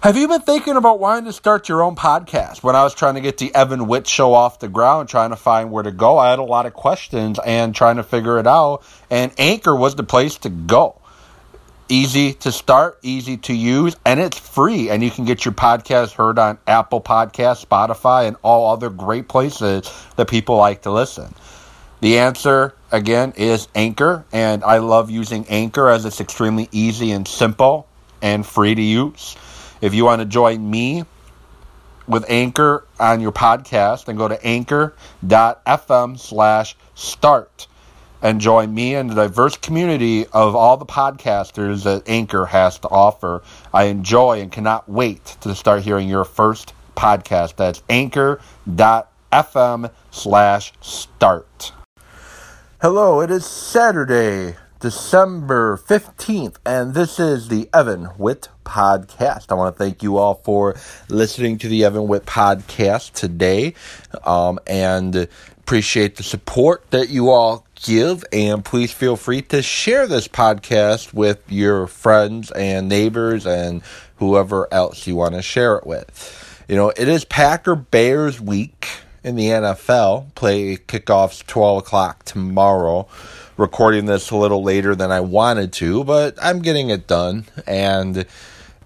Have you been thinking about wanting to start your own podcast? When I was trying to get the Evan Witt show off the ground, trying to find where to go, I had a lot of questions and trying to figure it out. And Anchor was the place to go. Easy to start, easy to use, and it's free. And you can get your podcast heard on Apple Podcasts, Spotify, and all other great places that people like to listen. The answer, again, is Anchor. And I love using Anchor as it's extremely easy and simple and free to use. If you want to join me with Anchor on your podcast, then go to anchor.fm slash start and join me and the diverse community of all the podcasters that Anchor has to offer. I enjoy and cannot wait to start hearing your first podcast. That's anchor.fm slash start. Hello, it is Saturday, December 15th, and this is the Evan Witt Podcast. I want to thank you all for listening to the Evan Witt Podcast today um, and appreciate the support that you all give. And please feel free to share this podcast with your friends and neighbors and whoever else you want to share it with. You know, it is Packer Bears week in the NFL. Play kickoffs 12 o'clock tomorrow recording this a little later than I wanted to, but I'm getting it done. And,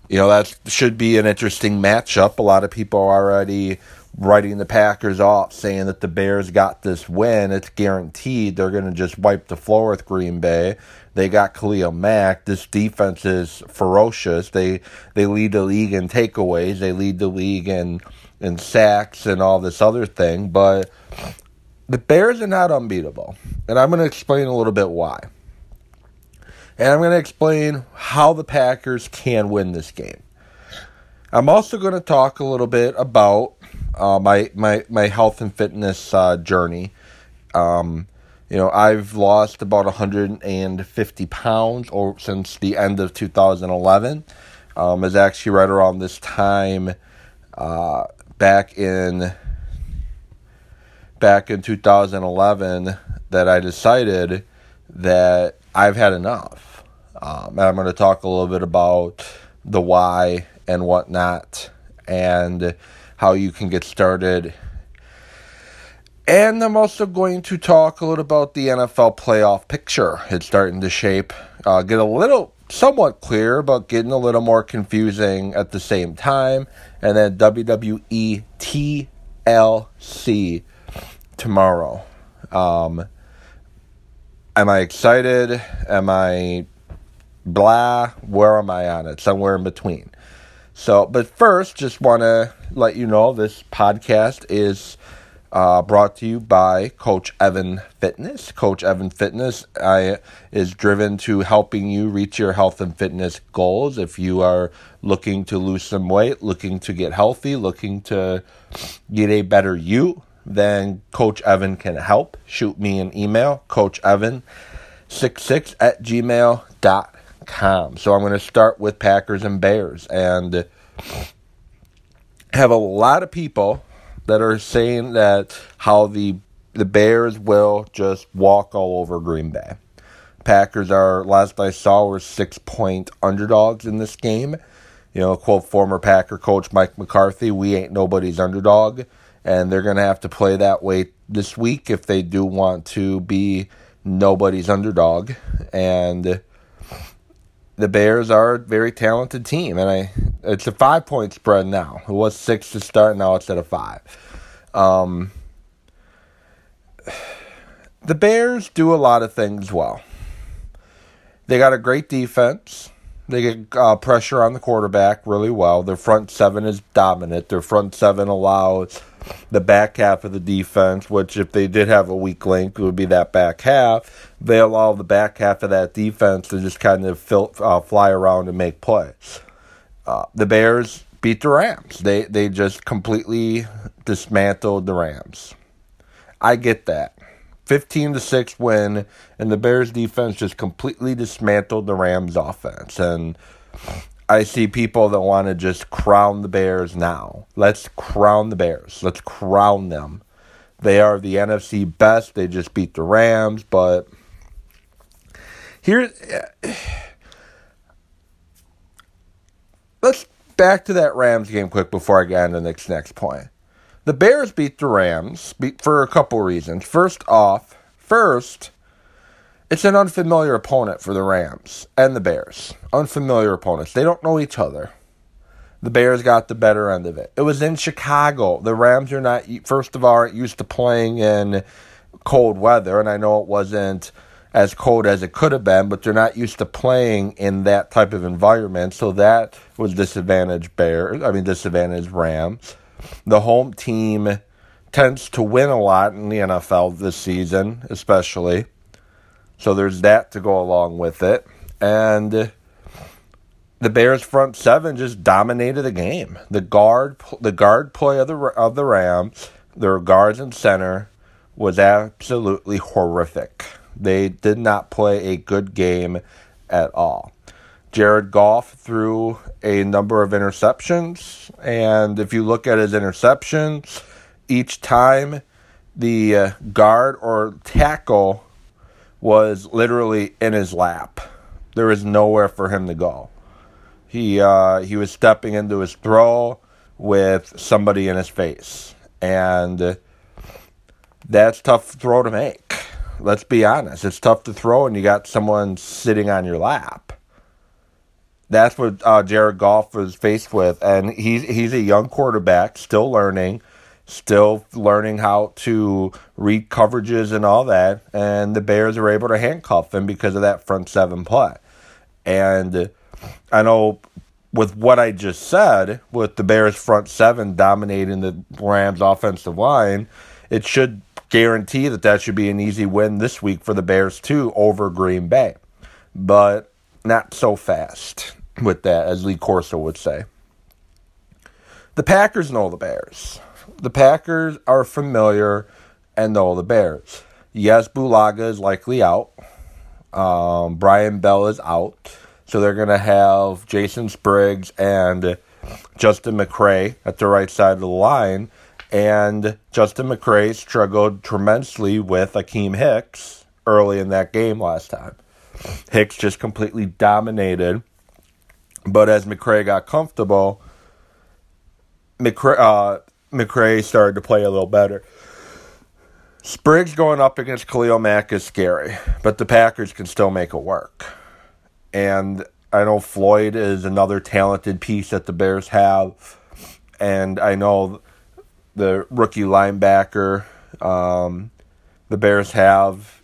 you know, that should be an interesting matchup. A lot of people are already writing the Packers off, saying that the Bears got this win. It's guaranteed they're going to just wipe the floor with Green Bay. They got Khalil Mack. This defense is ferocious. They they lead the league in takeaways. They lead the league in in sacks and all this other thing. But the Bears are not unbeatable. And I'm going to explain a little bit why. And I'm going to explain how the Packers can win this game. I'm also going to talk a little bit about uh, my, my, my health and fitness uh, journey. Um, you know, I've lost about 150 pounds or since the end of 2011. Um, it's actually right around this time uh, back in back in 2011 that I decided that I've had enough. Um, and I'm going to talk a little bit about the why and whatnot and how you can get started. And I'm also going to talk a little about the NFL playoff picture. It's starting to shape, uh, get a little somewhat clear, but getting a little more confusing at the same time. And then WWE TLC tomorrow. Um, am I excited? Am I blah? Where am I on it? Somewhere in between. So, but first, just want to let you know this podcast is uh, brought to you by Coach Evan Fitness. Coach Evan Fitness I, is driven to helping you reach your health and fitness goals. If you are looking to lose some weight, looking to get healthy, looking to get a better you, then Coach Evan can help. Shoot me an email, Coach Evan 66 at gmail.com. So I'm going to start with Packers and Bears and have a lot of people that are saying that how the the Bears will just walk all over Green Bay. Packers are last I saw were six point underdogs in this game. You know, quote former Packer coach Mike McCarthy, we ain't nobody's underdog and they're going to have to play that way this week if they do want to be nobody's underdog. And the Bears are a very talented team, and I it's a five point spread now. It was six to start, now it's at a five. Um, the Bears do a lot of things well. They got a great defense. They get uh, pressure on the quarterback really well. Their front seven is dominant. Their front seven allows the back half of the defense, which if they did have a weak link, it would be that back half. They allow the back half of that defense to just kind of uh, fly around and make plays. Uh, the Bears beat the Rams. They they just completely dismantled the Rams. I get that. 15 to 6 win and the Bears defense just completely dismantled the Rams offense and I see people that want to just crown the Bears now. Let's crown the Bears. Let's crown them. They are the NFC best. They just beat the Rams, but here let's back to that Rams game quick before I get into the next, next point. The Bears beat the Rams for a couple reasons. First off, first, it's an unfamiliar opponent for the Rams and the Bears. Unfamiliar opponents. They don't know each other. The Bears got the better end of it. It was in Chicago. The Rams are not, first of all, aren't used to playing in cold weather, and I know it wasn't as cold as it could have been, but they're not used to playing in that type of environment. So that was disadvantage Bears. I mean disadvantage Rams. The home team tends to win a lot in the NFL this season, especially. So there's that to go along with it. And the Bears front seven just dominated the game. The guard the guard play of the of the Rams, their guards and center was absolutely horrific. They did not play a good game at all. Jared Goff threw a number of interceptions, and if you look at his interceptions, each time the uh, guard or tackle was literally in his lap. There was nowhere for him to go. He uh, he was stepping into his throw with somebody in his face, and that's tough throw to make let's be honest. It's tough to throw and you got someone sitting on your lap. That's what uh, Jared Goff was faced with, and he's he's a young quarterback, still learning, still learning how to read coverages and all that. And the Bears are able to handcuff him because of that front seven play. And I know with what I just said, with the Bears front seven dominating the Rams offensive line, it should guarantee that that should be an easy win this week for the Bears too over Green Bay. But not so fast with that, as Lee Corso would say. The Packers know the Bears. The Packers are familiar and know the Bears. Yes, Bulaga is likely out. Um, Byron Bell is out. So they're going to have Jason Spriggs and Justin McCray at the right side of the line and Justin McCray struggled tremendously with Akiem Hicks early in that game last time. Hicks just completely dominated. But as McCray got comfortable, McCray, uh, McCray started to play a little better. Spriggs going up against Khalil Mack is scary, but the Packers can still make it work. And I know Floyd is another talented piece that the Bears have. And I know the rookie linebacker um, the Bears have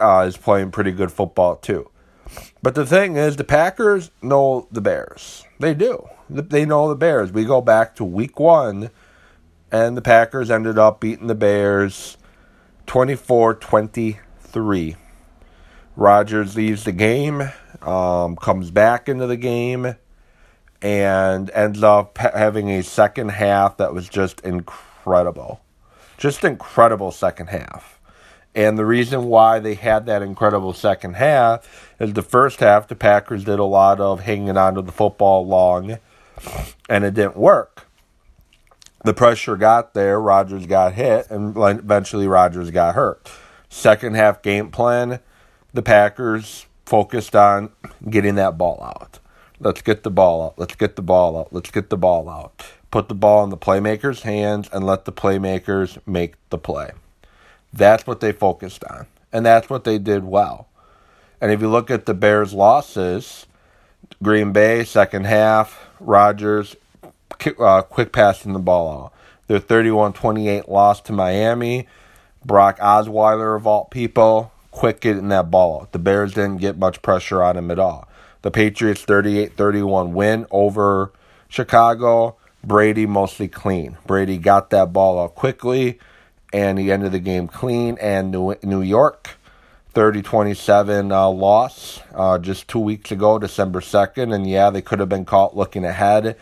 uh, is playing pretty good football too. But the thing is, the Packers know the Bears. They do. They know the Bears. We go back to week one, and the Packers ended up beating the Bears 24 23. Rodgers leaves the game, um, comes back into the game, and ends up having a second half that was just incredible incredible. Just incredible second half. And the reason why they had that incredible second half is the first half, the Packers did a lot of hanging onto the football long, and it didn't work. The pressure got there, Rodgers got hit, and eventually Rodgers got hurt. Second half game plan, the Packers focused on getting that ball out. Let's get the ball out. Let's get the ball out. Let's get the ball out put the ball in the playmakers' hands and let the playmakers make the play. That's what they focused on, and that's what they did well. And if you look at the Bears' losses, Green Bay, second half, Rodgers, uh, quick passing the ball out. Their 31 28 loss to Miami, Brock Osweiler, of all people, quick getting that ball out. The Bears didn't get much pressure on him at all. The Patriots 38 31 win over Chicago. Brady mostly clean. Brady got that ball out quickly, and he ended the game clean. And New, New York, 30 27 uh, loss uh, just two weeks ago, December 2nd. And yeah, they could have been caught looking ahead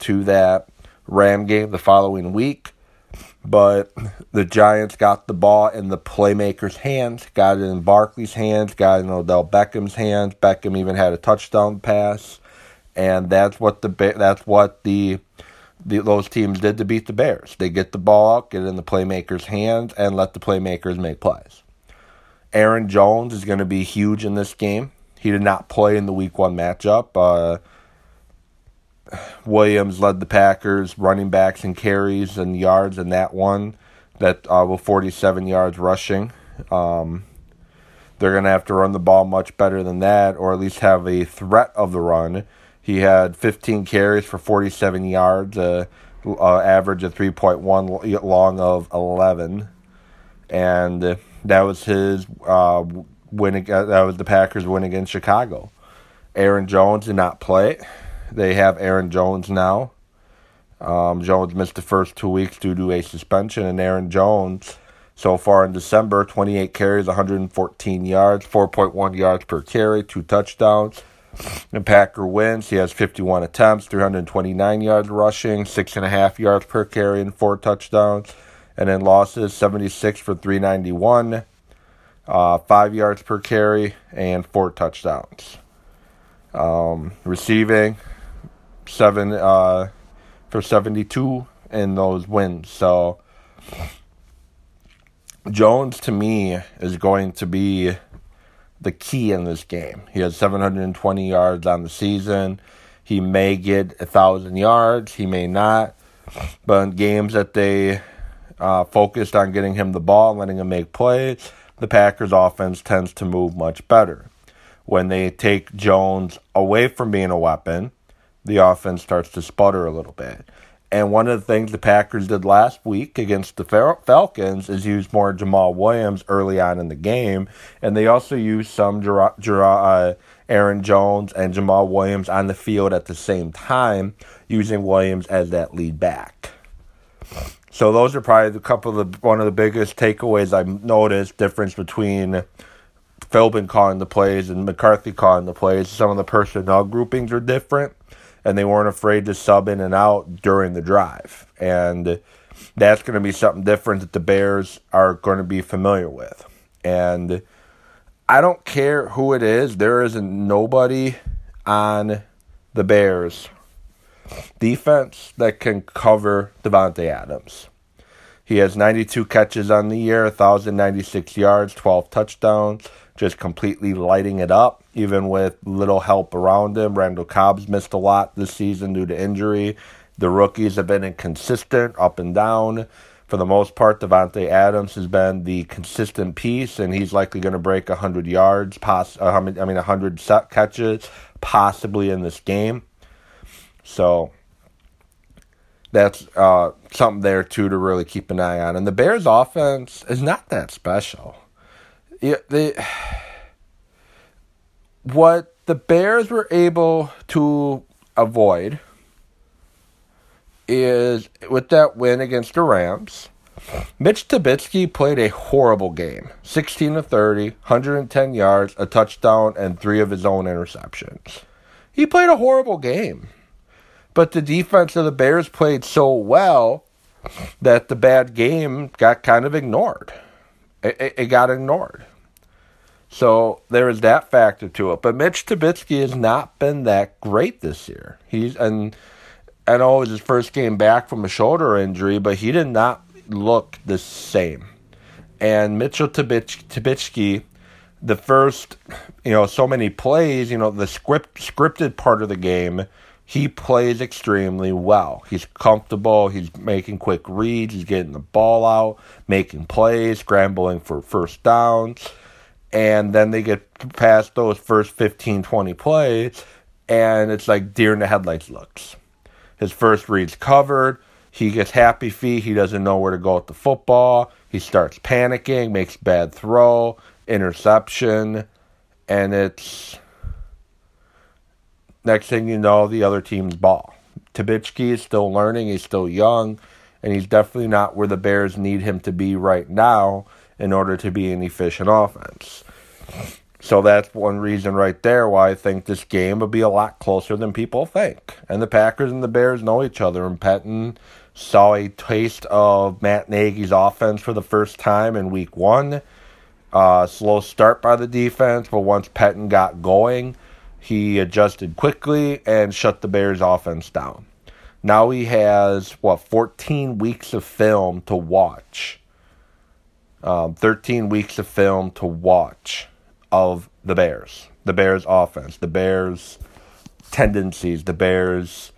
to that Ram game the following week. But the Giants got the ball in the playmaker's hands, got it in Barkley's hands, got it in Odell Beckham's hands. Beckham even had a touchdown pass, and that's what the that's what the the, those teams did to beat the Bears. They get the ball get it in the playmakers' hands, and let the playmakers make plays. Aaron Jones is going to be huge in this game. He did not play in the week one matchup. Uh, Williams led the Packers running backs and carries and yards in that one. That uh, with 47 yards rushing. Um, they're going to have to run the ball much better than that, or at least have a threat of the run. He had 15 carries for 47 yards, uh, uh, average of 3.1 long of 11, and that was his uh, win. That was the Packers win against Chicago. Aaron Jones did not play. They have Aaron Jones now. Um, Jones missed the first two weeks due to a suspension, and Aaron Jones so far in December 28 carries, 114 yards, 4.1 yards per carry, two touchdowns. Packer wins. He has 51 attempts, 329 yards rushing, six and a half yards per carry, and four touchdowns. And then losses 76 for 391, uh, five yards per carry, and four touchdowns. Um, receiving seven uh, for 72 in those wins. So Jones to me is going to be the key in this game. He has 720 yards on the season. He may get a thousand yards. He may not. But in games that they uh, focused on getting him the ball letting him make plays, the Packers' offense tends to move much better. When they take Jones away from being a weapon, the offense starts to sputter a little bit. And one of the things the Packers did last week against the Falcons is use more Jamaal Williams early on in the game, and they also used some uh, Aaron Jones and Jamaal Williams on the field at the same time, using Williams as that lead back. So those are probably a couple of the, one of the biggest takeaways I've noticed difference between Philbin calling the plays and McCarthy calling the plays. Some of the personnel groupings are different and they weren't afraid to sub in and out during the drive. And that's going to be something different that the Bears are going to be familiar with. And I don't care who it is, there isn't nobody on the Bears defense that can cover Davante Adams. He has 92 catches on the year, 1,096 yards, 12 touchdowns, just completely lighting it up, even with little help around him. Randall Cobb's missed a lot this season due to injury. The rookies have been inconsistent, up and down. For the most part, Davante Adams has been the consistent piece, and he's likely going to break 100 yards, poss- uh, I mean, 100 set catches, possibly in this game. So that's uh, something there too to really keep an eye on. And the Bears' offense is not that special. Yeah, what the Bears were able to avoid is with that win against the Rams. Mitch Trubisky played a horrible game. 16 to 30, 110 yards, a touchdown, and three of his own interceptions. He played a horrible game. But the defense of the Bears played so well that the bad game got kind of ignored. It, it, got ignored. So there is that factor to it. But Mitch Trubisky has not been that great this year. He's and I know it was his first game back from a shoulder injury, but he did not look the same. And Mitchell Trubisky, the first, you know, so many plays, you know, the script scripted part of the game he plays extremely well. He's comfortable. He's making quick reads. He's getting the ball out, making plays, scrambling for first downs. And then they get past those first 15, 20 plays, and it's like deer in the headlights looks. His first read's covered. He gets happy feet. He doesn't know where to go with the football. He starts panicking, makes bad throw, interception, and it's Next thing you know, the other team's ball. Trubisky is still learning. He's still young, and he's definitely not where the Bears need him to be right now in order to be an efficient offense. So that's one reason right there why I think this game will be a lot closer than people think. And the Packers and the Bears know each other, and Pettine saw a taste of Matt Nagy's offense for the first time in week one. Uh, slow start by the defense, but once Pettine got going, he adjusted quickly and shut the Bears offense down. Now he has, what, 14 weeks of film to watch. Um, 13 weeks of film to watch of the Bears, the Bears offense, the Bears tendencies, the Bears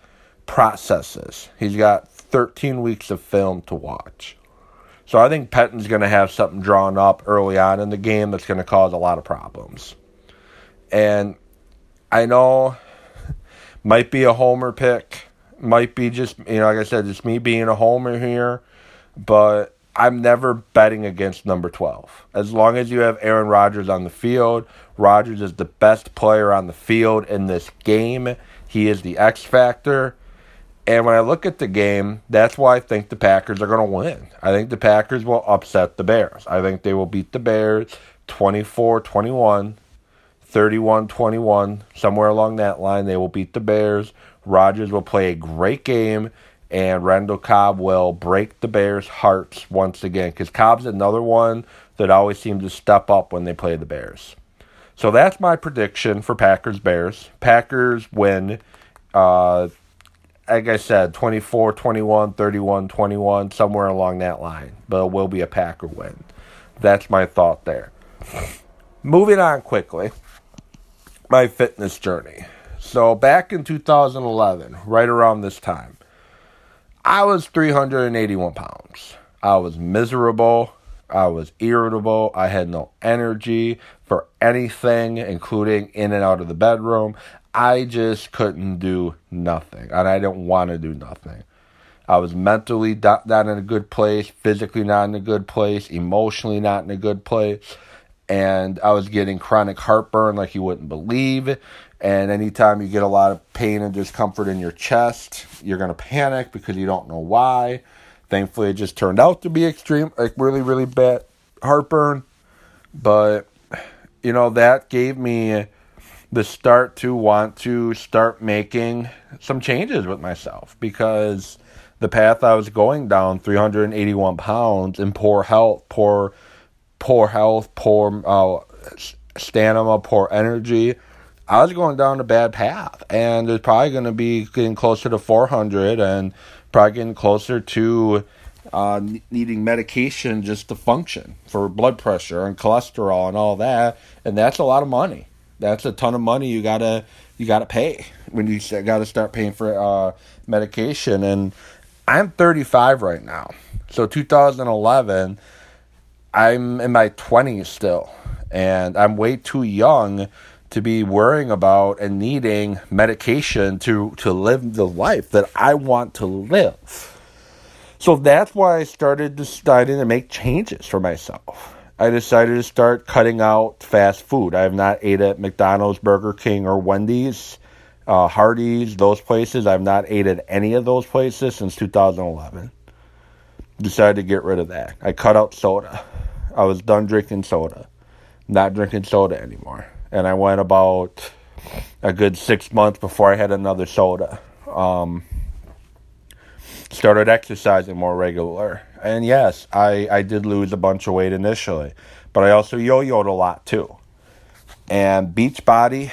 processes. He's got 13 weeks of film to watch. So I think Pettine's going to have something drawn up early on in the game that's going to cause a lot of problems. And I know might be a homer pick, might be just you know like I said, just me being a homer here, but I'm never betting against number 12. As long as you have Aaron Rodgers on the field, Rodgers is the best player on the field in this game. He is the X factor. And when I look at the game, that's why I think the Packers are going to win. I think the Packers will upset the Bears. I think they will beat the Bears 24 21, 31 21, somewhere along that line. They will beat the Bears. Rodgers will play a great game, and Randall Cobb will break the Bears' hearts once again because Cobb's another one that always seems to step up when they play the Bears. So that's my prediction for Packers Bears. Packers win. Uh, like I said, 24 21, 31 21, somewhere along that line. But it will be a Packer win. That's my thought there. Moving on quickly, my fitness journey. So back in 2011, right around this time, I was 381 pounds. I was miserable. I was irritable. I had no energy for anything, including in and out of the bedroom. I just couldn't do nothing, and I didn't want to do nothing. I was mentally not, not in a good place, physically not in a good place, emotionally not in a good place, and I was getting chronic heartburn like you wouldn't believe. And anytime you get a lot of pain and discomfort in your chest, you're going to panic because you don't know why. Thankfully, it just turned out to be extreme, like really, really bad heartburn. But, you know, that gave me the start to want to start making some changes with myself because the path I was going down, 381 pounds in poor health, poor, poor health, poor uh, stamina, poor energy. I was going down a bad path, and it's probably going to be getting closer to 400, and probably getting closer to uh, needing medication just to function for blood pressure and cholesterol and all that, and that's a lot of money that's a ton of money you gotta you gotta pay when you gotta start paying for uh, medication. And I'm 35 right now, so 2011, I'm in my 20s still, and I'm way too young to be worrying about and needing medication to to live the life that I want to live. So that's why I started deciding to make changes for myself. I decided to start cutting out fast food. I have not ate at McDonald's, Burger King, or Wendy's, uh, Hardee's, those places. I've not ate at any of those places since 2011. Decided to get rid of that. I cut out soda. I was done drinking soda. Not drinking soda anymore. And I went about a good six months before I had another soda. Um, started exercising more regular. And yes, I, I did lose a bunch of weight initially, but I also yo yoed a lot too. And Beachbody,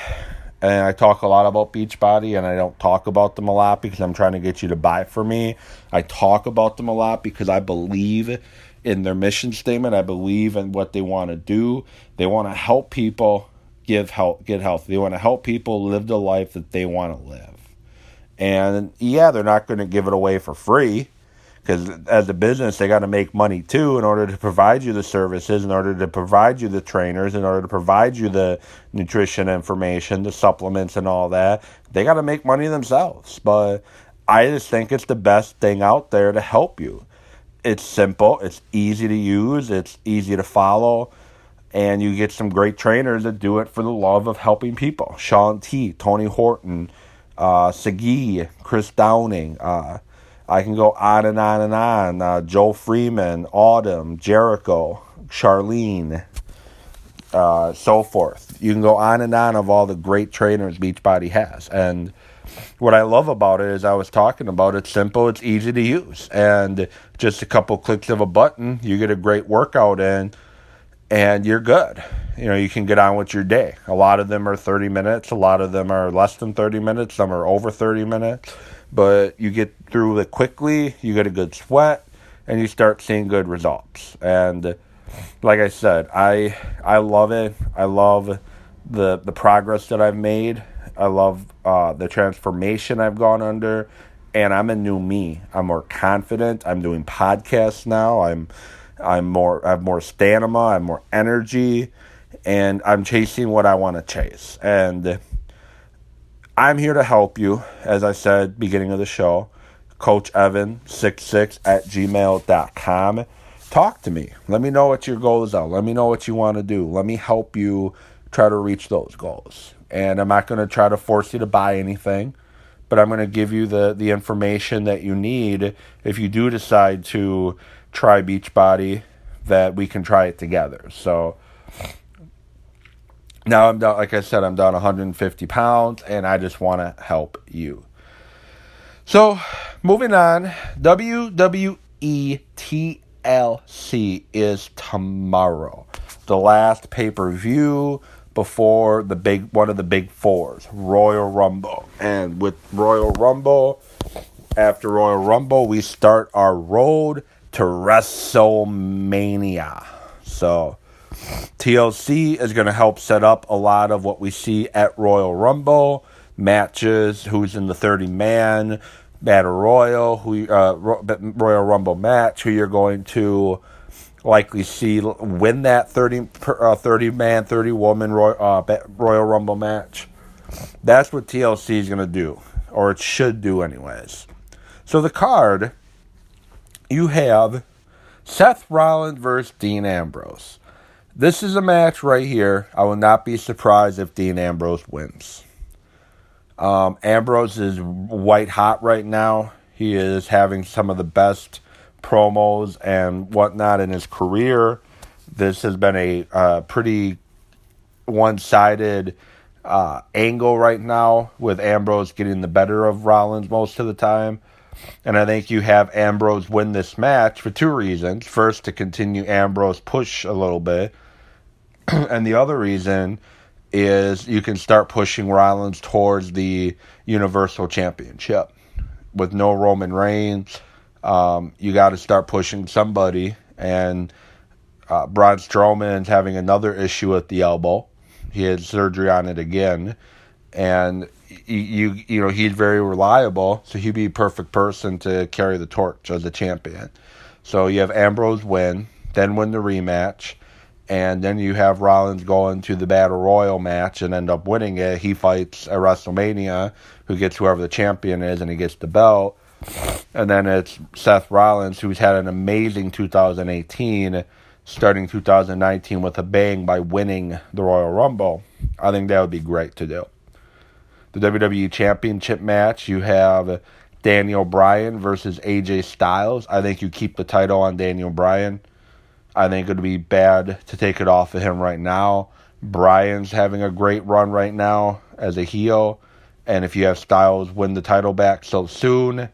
and I talk a lot about Beachbody, and I don't talk about them a lot because I'm trying to get you to buy for me. I talk about them a lot because I believe in their mission statement. I believe in what they want to do. They want to help people give help, get health. They want to help people live the life that they want to live. And yeah, they're not going to give it away for free because as a business, they got to make money too in order to provide you the services, in order to provide you the trainers, in order to provide you the nutrition information, the supplements, and all that. They got to make money themselves. But I just think it's the best thing out there to help you. It's simple, it's easy to use, it's easy to follow and you get some great trainers that do it for the love of helping people. Shaun T, Tony Horton, uh, Sagi, Chris Downing. Uh, I can go on and on and on. Uh, Joel Freeman, Autumn, Jericho, Charlene, uh, so forth. You can go on and on of all the great trainers Beachbody has. And what I love about it is I was talking about it's simple, it's easy to use, and just a couple clicks of a button, you get a great workout in, and you're good you know, you can get on with your day. A lot of them are 30 minutes, a lot of them are less than 30 minutes, some are over 30 minutes, but you get through it quickly, you get a good sweat, and you start seeing good results. And like I said, I I love it. I love the the progress that I've made. I love uh, the transformation I've gone under, and I'm a new me. I'm more confident. I'm doing podcasts now. I'm I'm more I have more stamina, I have more energy, and I'm chasing what I want to chase. And I'm here to help you, as I said beginning of the show. Coach Evan66 at gmail.com. Talk to me. Let me know what your goals are. Let me know what you want to do. Let me help you try to reach those goals. And I'm not going to try to force you to buy anything, but I'm going to give you the, the information that you need if you do decide to try Beachbody, that we can try it together. So now I'm down, like I said, I'm down 150 pounds, and I just want to help you. So moving on, WWE TLC is tomorrow, the last pay per view before the big one of the big fours, Royal Rumble. And with Royal Rumble, after Royal Rumble, we start our road to WrestleMania. So TLC is going to help set up a lot of what we see at Royal Rumble matches, who's in the 30 man battle royal, who uh, Royal Rumble match, who you're going to likely see win that 30, uh, 30 man, 30 woman uh, Royal Rumble match. That's what TLC is going to do, or it should do, anyways. So the card you have Seth Rollins versus Dean Ambrose. This is a match right here. I will not be surprised if Dean Ambrose wins. Um, Ambrose is white hot right now. He is having some of the best promos and whatnot in his career. This has been a uh, pretty one sided uh, angle right now with Ambrose getting the better of Rollins most of the time. And I think you have Ambrose win this match for two reasons. First, to continue Ambrose push a little bit. and the other reason is you can start pushing Rollins towards the Universal Championship. With no Roman Reigns, um, you got to start pushing somebody. And uh, Braun Strowman's having another issue with the elbow. He had surgery on it again. And you you know he's very reliable, so he'd be a perfect person to carry the torch as a champion. So you have Ambrose win, then win the rematch, and then you have Rollins go into the Battle Royal match and end up winning it. He fights at WrestleMania, who gets whoever the champion is, and he gets the belt. And then it's Seth Rollins, who's had an amazing 2018, starting 2019 with a bang by winning the Royal Rumble. I think that would be great to do the WWE Championship match, you have Daniel Bryan versus AJ Styles. I think you keep the title on Daniel Bryan. I think it would be bad to take it off of him right now. Bryan's having a great run right now as a heel. And if you have Styles win the title back so soon,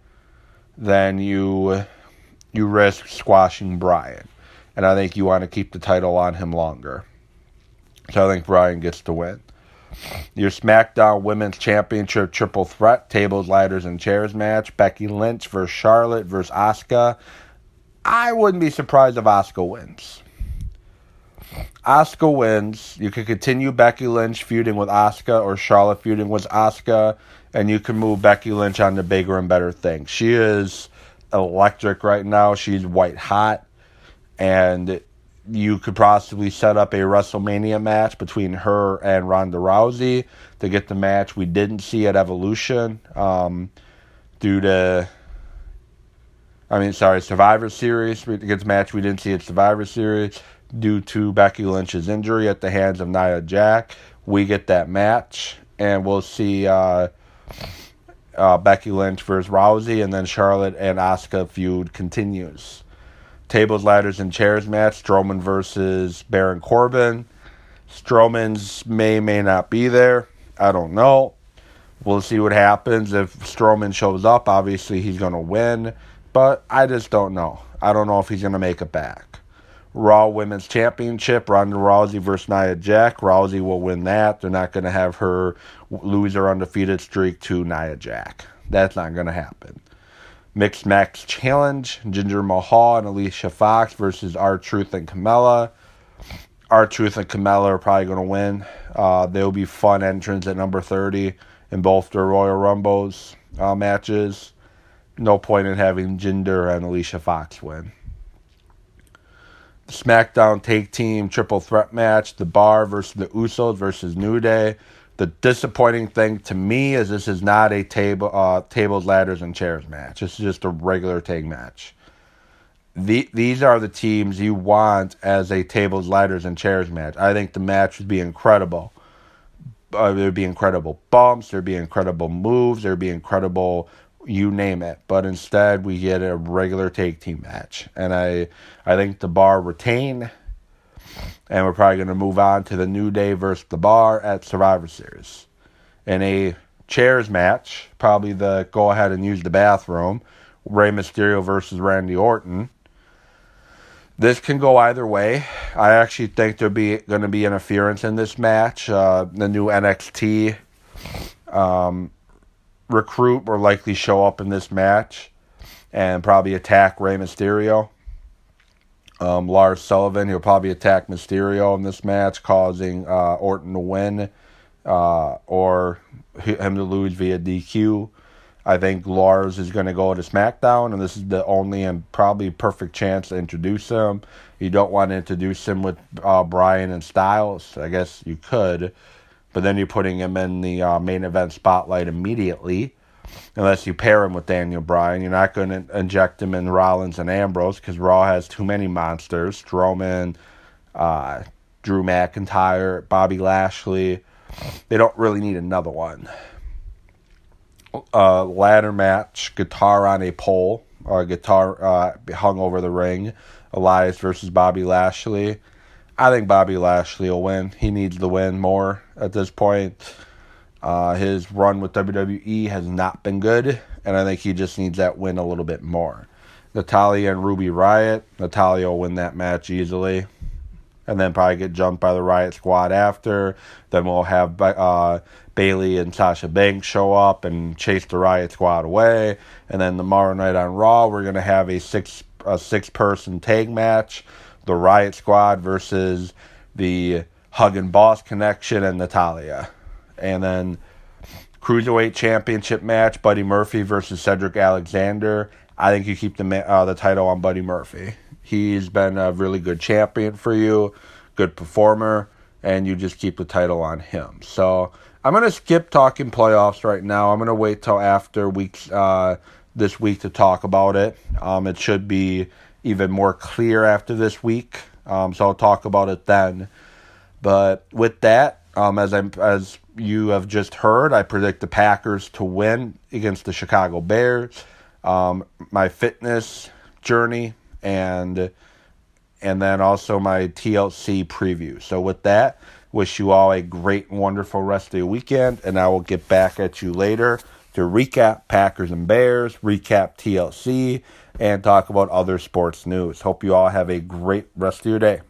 then you you risk squashing Bryan. And I think you want to keep the title on him longer. So I think Bryan gets to win. Your SmackDown Women's Championship Triple Threat Tables, Ladders, and Chairs match. Becky Lynch versus Charlotte versus Asuka. I wouldn't be surprised if Asuka wins. Asuka wins. You could continue Becky Lynch feuding with Asuka or Charlotte feuding with Asuka, and you can move Becky Lynch on to bigger and better things. She is electric right now. She's white hot, and you could possibly set up a WrestleMania match between her and Ronda Rousey to get the match we didn't see at Evolution um, due to, I mean, sorry, Survivor Series. The match we didn't see at Survivor Series due to Becky Lynch's injury at the hands of Nia Jax. We get that match, and we'll see uh, uh, Becky Lynch versus Rousey, and then Charlotte and Asuka feud continues tables, ladders, and chairs match. Strowman versus Baron Corbin. Strowman's may may not be there. I don't know. We'll see what happens if Strowman shows up. Obviously, he's going to win, but I just don't know. I don't know if he's going to make it back. Raw Women's Championship, Ronda Rousey versus Nia Jax. Rousey will win that. They're not going to have her lose her undefeated streak to Nia Jax. That's not going to happen. Mixed Match Challenge, Jinder Mahal and Alicia Fox versus R-Truth and Carmella. R-Truth and Carmella are probably going to win. Uh, they'll be fun entrants at number 30 in both their Royal Rumbles uh, matches. No point in having Jinder and Alicia Fox win. SmackDown Take Team Triple Threat match: The Bar versus the Usos versus New Day. The disappointing thing to me is this is not a table, uh, tables, ladders, and chairs match. This is just a regular tag match. The, these are the teams you want as a tables, ladders, and chairs match. I think the match would be incredible. Uh, there'd be incredible bumps. There'd be incredible moves. There'd be incredible, you name it. But instead, we get a regular tag team match, and I, I think the bar retain and we're probably going to move on to the New Day versus the Bar at Survivor Series. In a chairs match, probably the go ahead and use the bathroom, Rey Mysterio versus Randy Orton. This can go either way. I actually think there'll be going to be interference in this match. Uh, the new NXT um, recruit will likely show up in this match and probably attack Rey Mysterio. Um, Lars Sullivan, he'll probably attack Mysterio in this match, causing uh, Orton to win uh, or him to lose via DQ. I think Lars is going to go to SmackDown, and this is the only and probably perfect chance to introduce him. You don't want to introduce him with uh, Bryan and Styles. I guess you could, but then you're putting him in the uh, main event spotlight immediately unless you pair him with Daniel Bryan. You're not going to inject him in Rollins and Ambrose because Raw has too many monsters. Strowman, uh, Drew McIntyre, Bobby Lashley. They don't really need another one. Uh, ladder match, guitar on a pole, or guitar uh, hung over the ring. Elias versus Bobby Lashley. I think Bobby Lashley will win. He needs the win more at this point. Uh, his run with WWE has not been good, and I think he just needs that win a little bit more. Natalya and Ruby Riott. Natalya will win that match easily, and then probably get jumped by the Riott Squad after. Then we'll have uh, Bayley and Sasha Banks show up and chase the Riott Squad away, and then tomorrow night on Raw we're gonna have a six a six person tag match, the Riott Squad versus the Hug and Boss Connection and Natalya. And then cruiserweight championship match: Buddy Murphy versus Cedric Alexander. I think you keep the uh, the title on Buddy Murphy. He's been a really good champion for you, good performer, and you just keep the title on him. So I'm gonna skip talking playoffs right now. I'm gonna wait till after weeks uh, this week to talk about it. Um, it should be even more clear after this week, um, so I'll talk about it then. But with that, um, as I'm as you have just heard, I predict the Packers to win against the Chicago Bears. Um, my fitness journey and and then also my TLC preview. So with that, wish you all a great wonderful rest of the weekend, and I will get back at you later to recap Packers and Bears, recap TLC, and talk about other sports news. Hope you all have a great rest of your day.